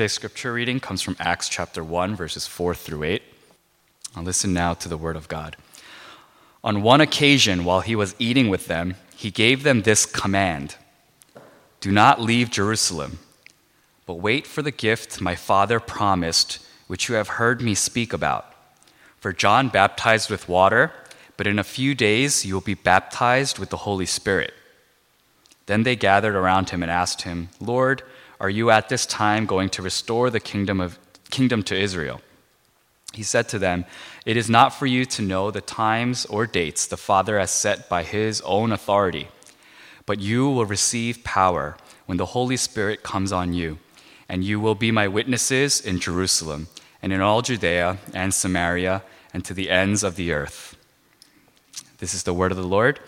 Today's scripture reading comes from Acts chapter 1, verses 4 through 8. Now listen now to the word of God. On one occasion, while he was eating with them, he gave them this command Do not leave Jerusalem, but wait for the gift my Father promised, which you have heard me speak about. For John baptized with water, but in a few days you will be baptized with the Holy Spirit. Then they gathered around him and asked him, Lord, are you at this time going to restore the kingdom, of, kingdom to Israel? He said to them, It is not for you to know the times or dates the Father has set by his own authority, but you will receive power when the Holy Spirit comes on you, and you will be my witnesses in Jerusalem and in all Judea and Samaria and to the ends of the earth. This is the word of the Lord.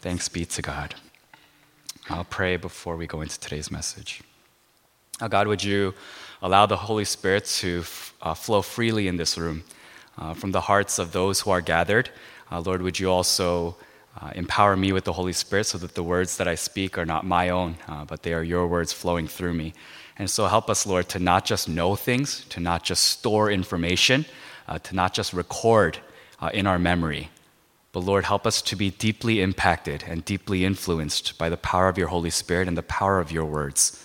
Thanks be to God. I'll pray before we go into today's message. Uh, God, would you allow the Holy Spirit to uh, flow freely in this room uh, from the hearts of those who are gathered? Uh, Lord, would you also uh, empower me with the Holy Spirit so that the words that I speak are not my own, uh, but they are your words flowing through me? And so help us, Lord, to not just know things, to not just store information, to not just record in our memory, but Lord, help us to be deeply impacted and deeply influenced by the power of your Holy Spirit and the power of your words.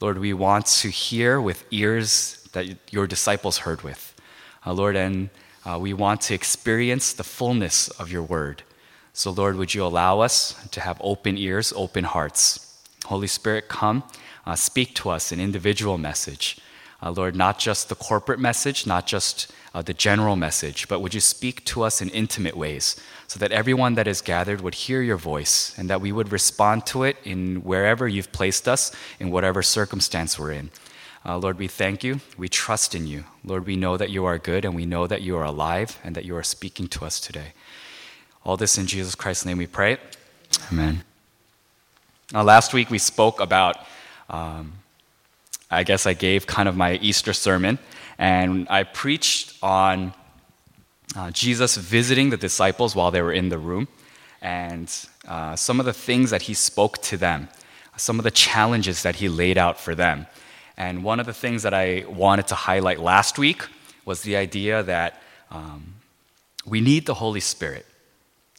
Lord, we want to hear with ears that your disciples heard with. Uh, Lord, and uh, we want to experience the fullness of your word. So, Lord, would you allow us to have open ears, open hearts? Holy Spirit, come, uh, speak to us an individual message. Uh, Lord, not just the corporate message, not just uh, the general message, but would you speak to us in intimate ways so that everyone that is gathered would hear your voice and that we would respond to it in wherever you've placed us, in whatever circumstance we're in. Uh, Lord, we thank you. We trust in you. Lord, we know that you are good and we know that you are alive and that you are speaking to us today. All this in Jesus Christ's name we pray. Amen. Now, last week we spoke about, um, I guess I gave kind of my Easter sermon and I preached on uh, Jesus visiting the disciples while they were in the room and uh, some of the things that he spoke to them, some of the challenges that he laid out for them. And one of the things that I wanted to highlight last week was the idea that um, we need the Holy Spirit.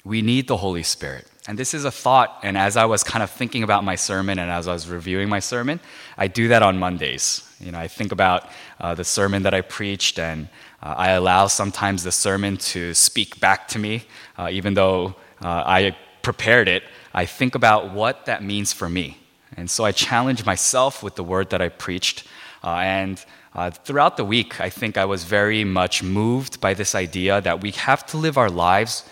We need the Holy Spirit. And this is a thought, and as I was kind of thinking about my sermon and as I was reviewing my sermon, I do that on Mondays. You know, I think about uh, the sermon that I preached, and uh, I allow sometimes the sermon to speak back to me, uh, even though uh, I prepared it. I think about what that means for me. And so I challenge myself with the word that I preached. Uh, and uh, throughout the week, I think I was very much moved by this idea that we have to live our lives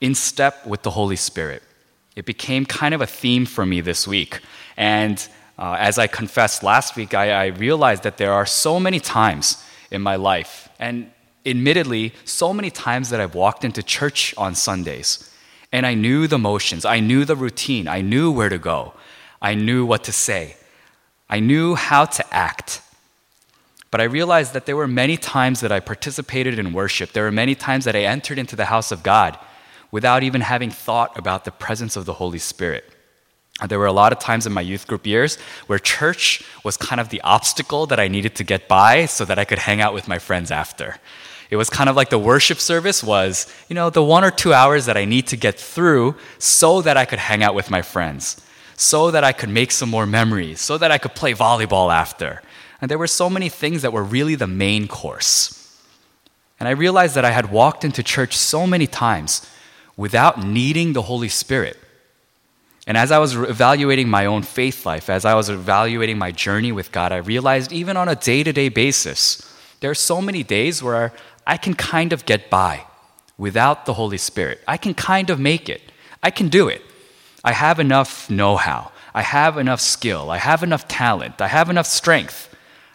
in step with the Holy Spirit. It became kind of a theme for me this week. And uh, as I confessed last week, I, I realized that there are so many times in my life, and admittedly, so many times that I've walked into church on Sundays, and I knew the motions, I knew the routine, I knew where to go, I knew what to say, I knew how to act. But I realized that there were many times that I participated in worship. There were many times that I entered into the house of God without even having thought about the presence of the Holy Spirit. There were a lot of times in my youth group years where church was kind of the obstacle that I needed to get by so that I could hang out with my friends after. It was kind of like the worship service was, you know, the one or two hours that I need to get through so that I could hang out with my friends, so that I could make some more memories, so that I could play volleyball after. And there were so many things that were really the main course. And I realized that I had walked into church so many times without needing the Holy Spirit. And as I was evaluating my own faith life, as I was evaluating my journey with God, I realized even on a day to day basis, there are so many days where I can kind of get by without the Holy Spirit. I can kind of make it. I can do it. I have enough know how. I have enough skill. I have enough talent. I have enough strength.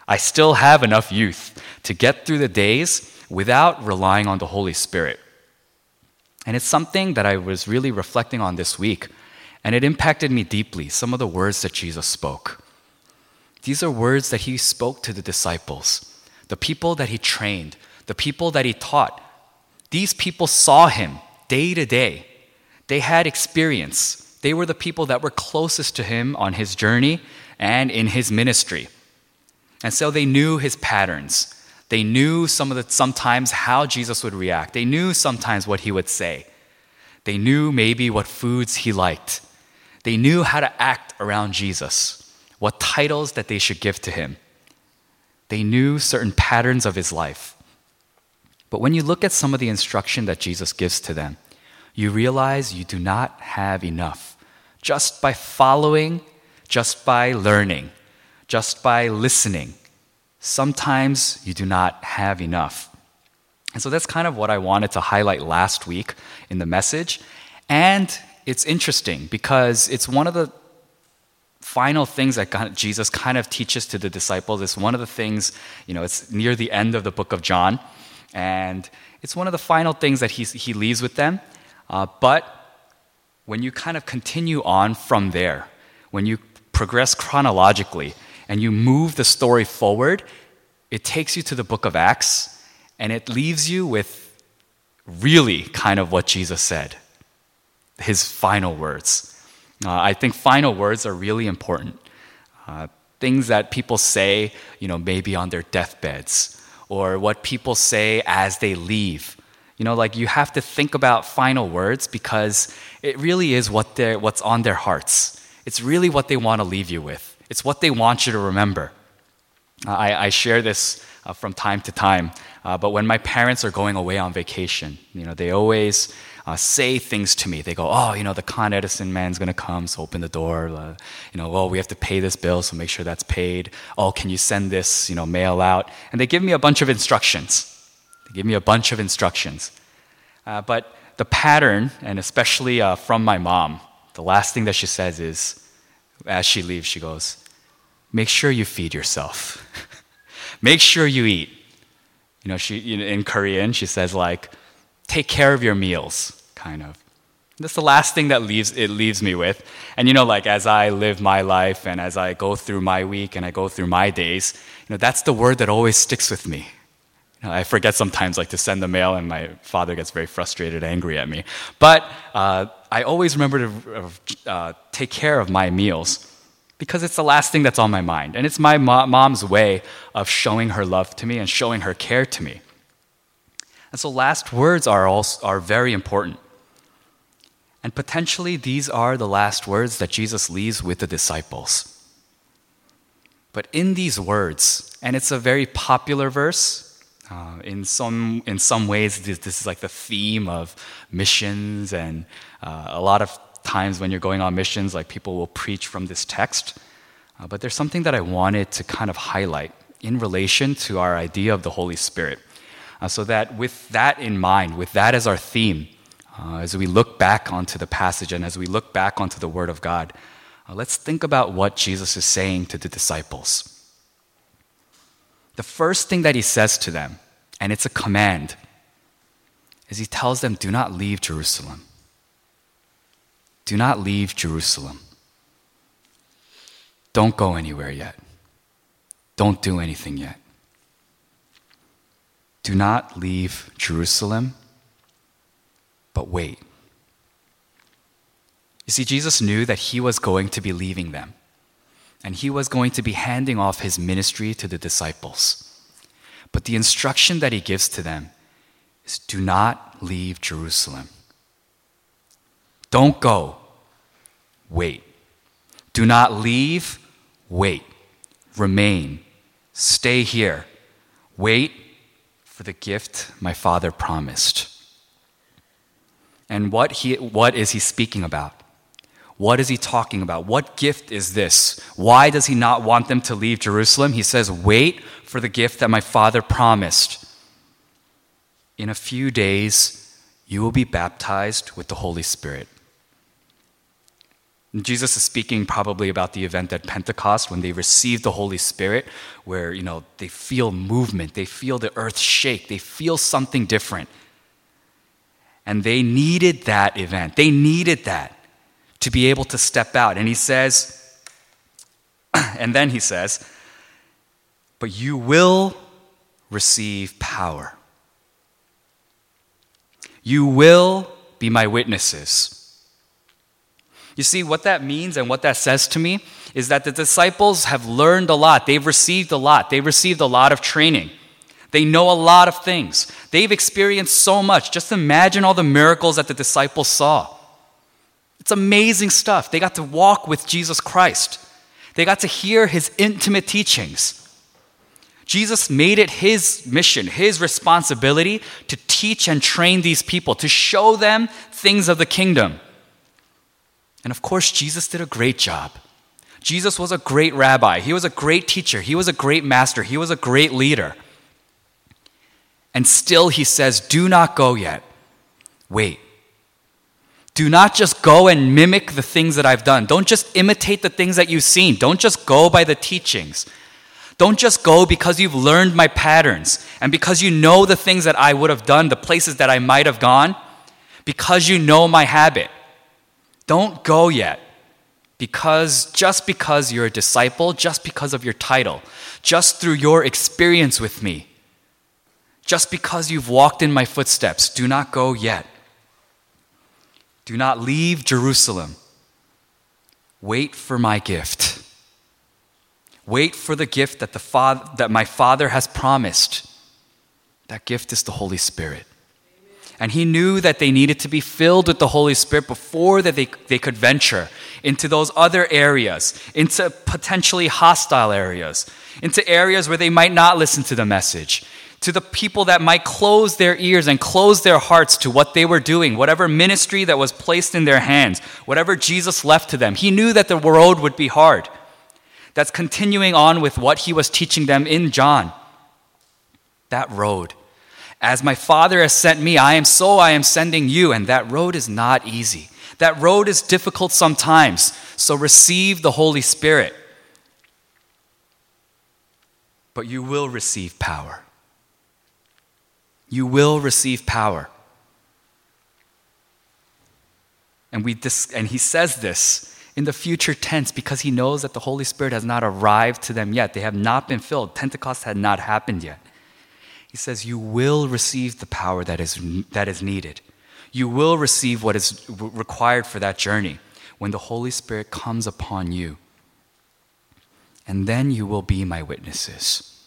I still have enough youth to get through the days without relying on the Holy Spirit. And it's something that I was really reflecting on this week. And it impacted me deeply, some of the words that Jesus spoke. These are words that he spoke to the disciples, the people that he trained, the people that he taught, these people saw him day to day. They had experience. They were the people that were closest to him on his journey and in his ministry. And so they knew his patterns. They knew some of the sometimes how Jesus would react. They knew sometimes what he would say. They knew maybe what foods he liked. They knew how to act around Jesus, what titles that they should give to him. They knew certain patterns of his life. But when you look at some of the instruction that Jesus gives to them, you realize you do not have enough. Just by following, just by learning, just by listening, sometimes you do not have enough. And so that's kind of what I wanted to highlight last week in the message. And it's interesting because it's one of the final things that God, Jesus kind of teaches to the disciples. It's one of the things, you know, it's near the end of the book of John. And it's one of the final things that he's, he leaves with them. Uh, but when you kind of continue on from there, when you progress chronologically and you move the story forward, it takes you to the book of Acts and it leaves you with really kind of what Jesus said, his final words. Uh, I think final words are really important. Uh, things that people say, you know, maybe on their deathbeds, or what people say as they leave. You know, like you have to think about final words because it really is what they're, what's on their hearts. It's really what they want to leave you with. It's what they want you to remember. Uh, I, I, share this uh, from time to time, uh, but when my parents are going away on vacation, you know, they always uh, say things to me. They go, "Oh, you know, the Con Edison man's gonna come, so open the door." Uh, you know, "Well, we have to pay this bill, so make sure that's paid." "Oh, can you send this, you know, mail out?" And they give me a bunch of instructions. They give me a bunch of instructions. Uh, but the pattern, and especially from my mom, the last thing that she says is, as she leaves, she goes, "Make sure you feed yourself. make sure you eat." You know, she in Korean she says like take care of your meals, kind of. That's the last thing that leaves, it leaves me with. And you know, like as I live my life and as I go through my week and I go through my days, you know, that's the word that always sticks with me. You know, I forget sometimes like to send the mail and my father gets very frustrated, angry at me. But uh, I always remember to uh, take care of my meals because it's the last thing that's on my mind. And it's my mo- mom's way of showing her love to me and showing her care to me. And so, last words are, also, are very important. And potentially, these are the last words that Jesus leaves with the disciples. But in these words, and it's a very popular verse, uh, in, some, in some ways, this, this, is like the theme of missions, and uh, a lot of times when you're going on missions, like people will preach from this text. Uh, but there's something that I wanted to kind of highlight in relation to our idea of the Holy Spirit. Uh, so that with that in mind, with that as our theme, uh, as we look back onto the passage and as we look back onto the Word of God, uh, let's think about what Jesus is saying to the disciples. The first thing that he says to them, and it's a command, is he tells them, Do not leave Jerusalem. Do not leave Jerusalem. Don't go anywhere yet. Don't do anything yet. Do not leave Jerusalem, but wait. You see, Jesus knew that he was going to be leaving them, and he was going to be handing off his ministry to the disciples. But the instruction that he gives to them is do not leave Jerusalem. Don't go. Wait. Do not leave. Wait. Remain. Stay here. Wait for the gift my father promised. And what, he, what is he speaking about? What is he talking about? What gift is this? Why does he not want them to leave Jerusalem? He says, Wait for the gift that my father promised. In a few days, you will be baptized with the Holy Spirit. Jesus is speaking probably about the event at Pentecost when they received the Holy Spirit, where you know they feel movement, they feel the earth shake, they feel something different. And they needed that event. They needed that to be able to step out. And he says, and then he says, but you will receive power You will be my witnesses. You see, what that means and what that says to me is that the disciples have learned a lot. They've received a lot. They've received a lot of training. They know a lot of things. They've experienced so much. Just imagine all the miracles that the disciples saw. It's amazing stuff. They got to walk with Jesus Christ, they got to hear his intimate teachings. Jesus made it his mission, his responsibility to teach and train these people, to show them things of the kingdom. And of course, Jesus did a great job. Jesus was a great rabbi, he was a great teacher, he was a great master, he was a great leader. And still, he says, Do not go yet. Wait. Do not just go and mimic the things that I've done. Don't just imitate the things that you've seen. Don't just go by the teachings. Don't just go because you've learned my patterns and because you know the things that I would have done, the places that I might have gone, because you know my habit. Don't go yet. Because just because you're a disciple, just because of your title, just through your experience with me, just because you've walked in my footsteps, do not go yet. Do not leave Jerusalem. Wait for my gift. Wait for the gift that, the father, that my Father has promised. That gift is the Holy Spirit. And he knew that they needed to be filled with the Holy Spirit before that they, they could venture into those other areas, into potentially hostile areas, into areas where they might not listen to the message, to the people that might close their ears and close their hearts to what they were doing, whatever ministry that was placed in their hands, whatever Jesus left to them. He knew that the road would be hard. That's continuing on with what he was teaching them in John. That road. As my Father has sent me, I am so I am sending you. And that road is not easy. That road is difficult sometimes. So receive the Holy Spirit. But you will receive power. You will receive power. And, we dis- and he says this in the future tense because he knows that the Holy Spirit has not arrived to them yet. They have not been filled. Pentecost had not happened yet. He says, You will receive the power that is, that is needed. You will receive what is required for that journey when the Holy Spirit comes upon you. And then you will be my witnesses.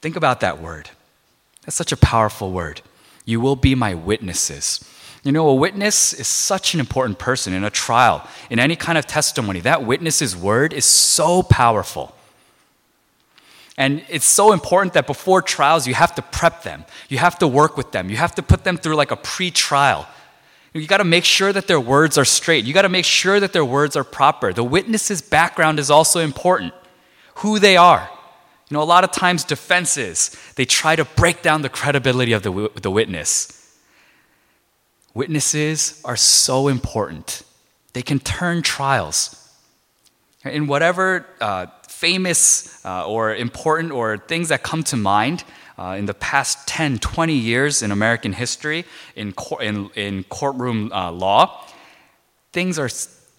Think about that word. That's such a powerful word. You will be my witnesses. You know, a witness is such an important person in a trial, in any kind of testimony. That witness's word is so powerful. And it's so important that before trials, you have to prep them. You have to work with them. You have to put them through like a pre trial. You got to make sure that their words are straight. You got to make sure that their words are proper. The witness's background is also important, who they are. You know, a lot of times defenses, they try to break down the credibility of the, the witness. Witnesses are so important. They can turn trials. In whatever uh, famous uh, or important or things that come to mind uh, in the past 10, 20 years in American history, in, cor- in, in courtroom uh, law, things are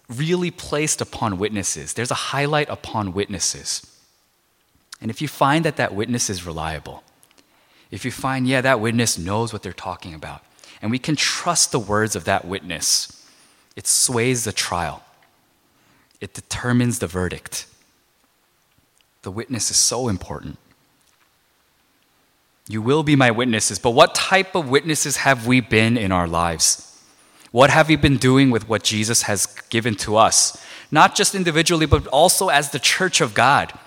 really placed upon witnesses. There's a highlight upon witnesses. And if you find that that witness is reliable, if you find, yeah, that witness knows what they're talking about, and we can trust the words of that witness, it sways the trial, it determines the verdict. The witness is so important. You will be my witnesses, but what type of witnesses have we been in our lives? What have we been doing with what Jesus has given to us? Not just individually, but also as the church of God.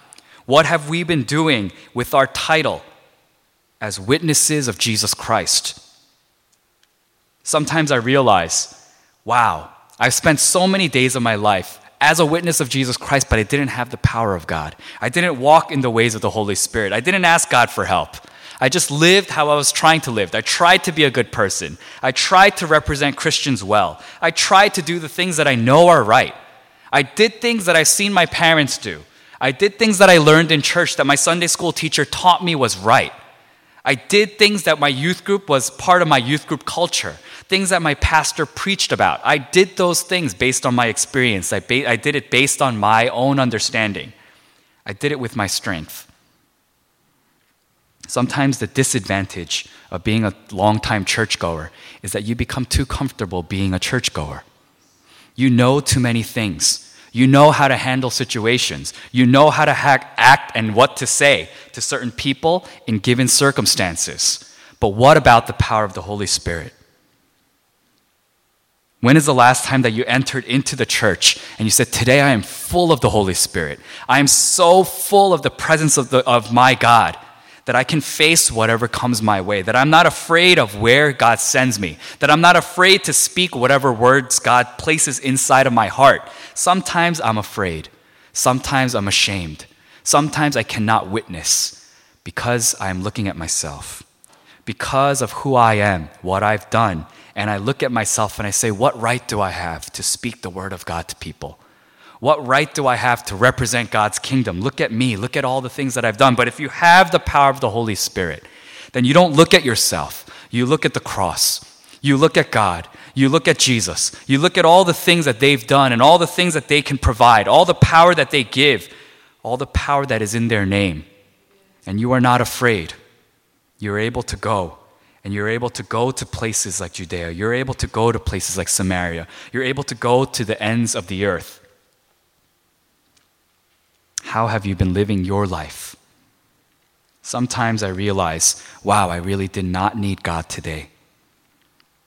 What have we been doing with our title as witnesses of Jesus Christ? Sometimes I realize, wow, I've spent so many days of my life as a witness of Jesus Christ, but I didn't have the power of God. I didn't walk in the ways of the Holy Spirit. I didn't ask God for help. I just lived how I was trying to live. I tried to be a good person. I tried to represent Christians well. I tried to do the things that I know are right. I did things that I've seen my parents do. I did things that I learned in church that my Sunday school teacher taught me was right. I did things that my youth group was part of my youth group culture, things that my pastor preached about. I did those things based on my experience. I, ba- I did it based on my own understanding. I did it with my strength. Sometimes the disadvantage of being a long-time churchgoer is that you become too comfortable being a churchgoer. You know too many things. You know how to handle situations. You know how to hack, act and what to say to certain people in given circumstances. But what about the power of the Holy Spirit? When is the last time that you entered into the church and you said, Today I am full of the Holy Spirit? I am so full of the presence of, the, of my God that I can face whatever comes my way, that I'm not afraid of where God sends me, that I'm not afraid to speak whatever words God places inside of my heart. Sometimes I'm afraid. Sometimes I'm ashamed. Sometimes I cannot witness because I'm looking at myself, because of who I am, what I've done, and I look at myself and I say, What right do I have to speak the word of God to people? What right do I have to represent God's kingdom? Look at me, look at all the things that I've done. But if you have the power of the Holy Spirit, then you don't look at yourself, you look at the cross, you look at God, you look at Jesus, you look at all the things that they've done and all the things that they can provide, all the power that they give, all the power that is in their name. And you are not afraid. You're able to go and you're able to go to places like Judea. You're able to go to places like Samaria. You're able to go to the ends of the earth. How have you been living your life? Sometimes I realize, wow, I really did not need God today.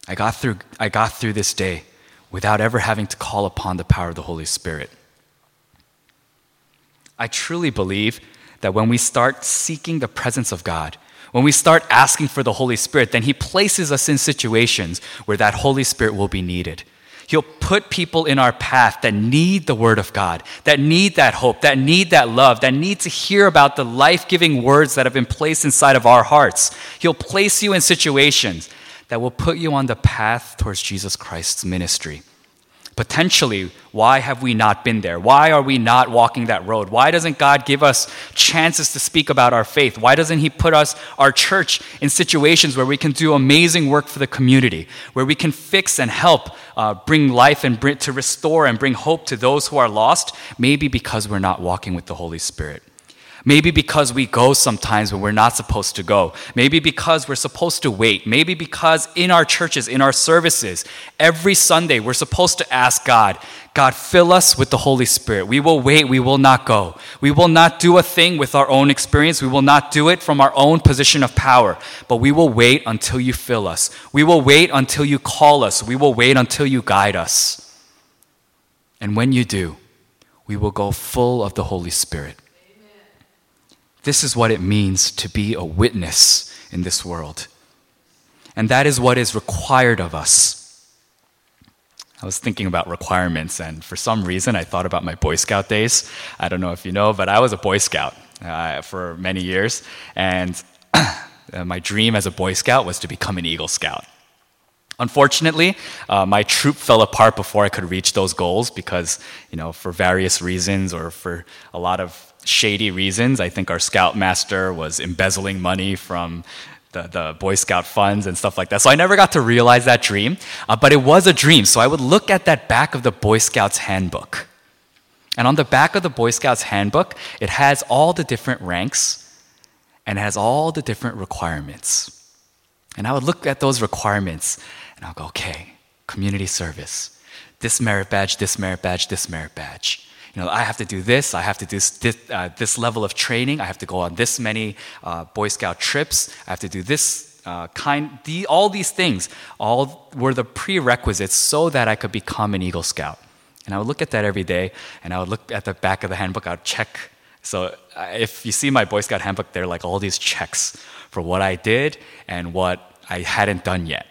I got through, I got through this day without ever having to call upon the power of the Holy Spirit. I truly believe that when we start seeking the presence of God, when we start asking for the Holy Spirit, then He places us in situations where that Holy Spirit will be needed. He'll put people in our path that need the Word of God, that need that hope, that need that love, that need to hear about the life giving words that have been placed inside of our hearts. He'll place you in situations that will put you on the path towards Jesus Christ's ministry potentially, why have we not been there? Why are we not walking that road? Why doesn't God give us chances to speak about our faith? Why doesn't He put us, our church, in situations where we can do amazing work for the community, where we can fix and help uh, bring life and bring, to restore and bring hope to those who are lost? Maybe because we're not walking with the Holy Spirit. Maybe because we go sometimes when we're not supposed to go. Maybe because we're supposed to wait. Maybe because in our churches, in our services, every Sunday we're supposed to ask God, God, fill us with the Holy Spirit. We will wait. We will not go. We will not do a thing with our own experience. We will not do it from our own position of power. But we will wait until you fill us. We will wait until you call us. We will wait until you guide us. And when you do, we will go full of the Holy Spirit. This is what it means to be a witness in this world. And that is what is required of us. I was thinking about requirements, and for some reason, I thought about my Boy Scout days. I don't know if you know, but I was a Boy Scout uh, for many years. And my dream as a Boy Scout was to become an Eagle Scout. Unfortunately, uh, my troop fell apart before I could reach those goals because, you know, for various reasons or for a lot of shady reasons. I think our scoutmaster was embezzling money from the, the Boy Scout funds and stuff like that. So I never got to realize that dream, uh, but it was a dream. So I would look at that back of the Boy Scouts handbook. And on the back of the Boy Scouts handbook, it has all the different ranks and it has all the different requirements. And I would look at those requirements and I'll go, okay, community service, this merit badge, this merit badge, this merit badge know, I have to do this, I have to do this, uh, this level of training, I have to go on this many uh, Boy Scout trips, I have to do this uh, kind, the, all these things, all were the prerequisites so that I could become an Eagle Scout. And I would look at that every day, and I would look at the back of the handbook, I would check. So uh, if you see my Boy Scout handbook, there are like all these checks for what I did and what I hadn't done yet.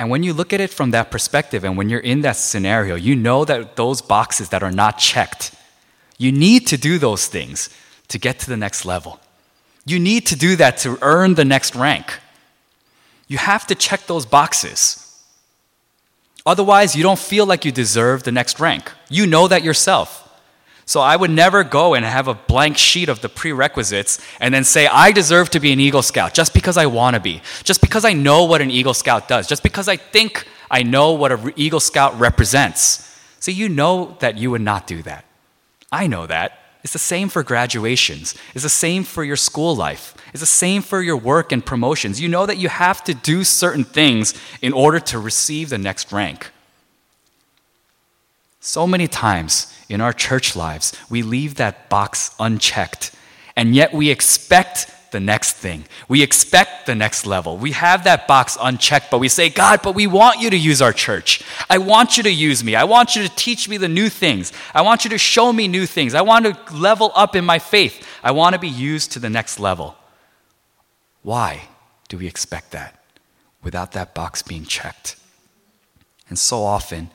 And when you look at it from that perspective, and when you're in that scenario, you know that those boxes that are not checked, you need to do those things to get to the next level. You need to do that to earn the next rank. You have to check those boxes. Otherwise, you don't feel like you deserve the next rank. You know that yourself. So I would never go and have a blank sheet of the prerequisites and then say, I deserve to be an Eagle Scout just because I want to be, just because I know what an Eagle Scout does, just because I think I know what an Eagle Scout represents. So you know that you would not do that. I know that It's the same for graduations. It's the same for your school life. It's the same for your work and promotions. You know that you have to do certain things in order to receive the next rank. So many times in our church lives, we leave that box unchecked, and yet we expect the next thing. We expect the next level. We have that box unchecked, but we say, God, but we want you to use our church. I want you to use me. I want you to teach me the new things. I want you to show me new things. I want to level up in my faith. I want to be used to the next level. Why do we expect that without that box being checked? And so often,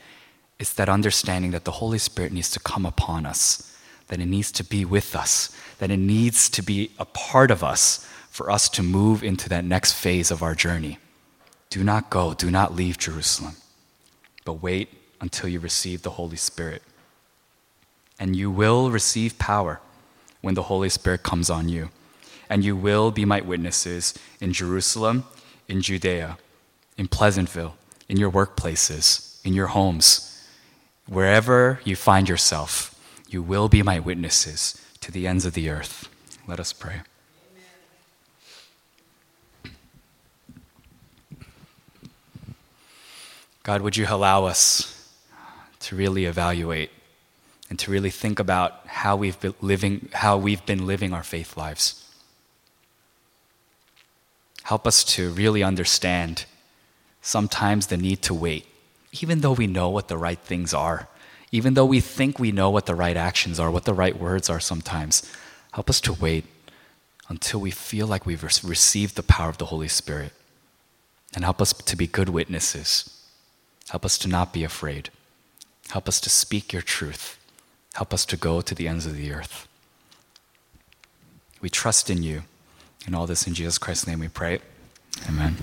it's that understanding that the Holy Spirit needs to come upon us, that it needs to be with us, that it needs to be a part of us for us to move into that next phase of our journey. Do not go, do not leave Jerusalem, but wait until you receive the Holy Spirit. And you will receive power when the Holy Spirit comes on you. And you will be my witnesses in Jerusalem, in Judea, in Pleasantville, in your workplaces, in your homes, wherever you find yourself. You will be my witnesses to the ends of the earth. Let us pray. God, would you allow us to really evaluate and to really think about how we've been living, how we've been living our faith lives? Help us to really understand sometimes the need to wait, even though we know what the right things are, even though we think we know what the right actions are, what the right words are sometimes. Help us to wait until we feel like we've received the power of the Holy Spirit. And help us to be good witnesses. Help us to not be afraid. Help us to speak your truth. Help us to go to the ends of the earth. We trust in you. And all this in Jesus Christ's name we pray. Amen.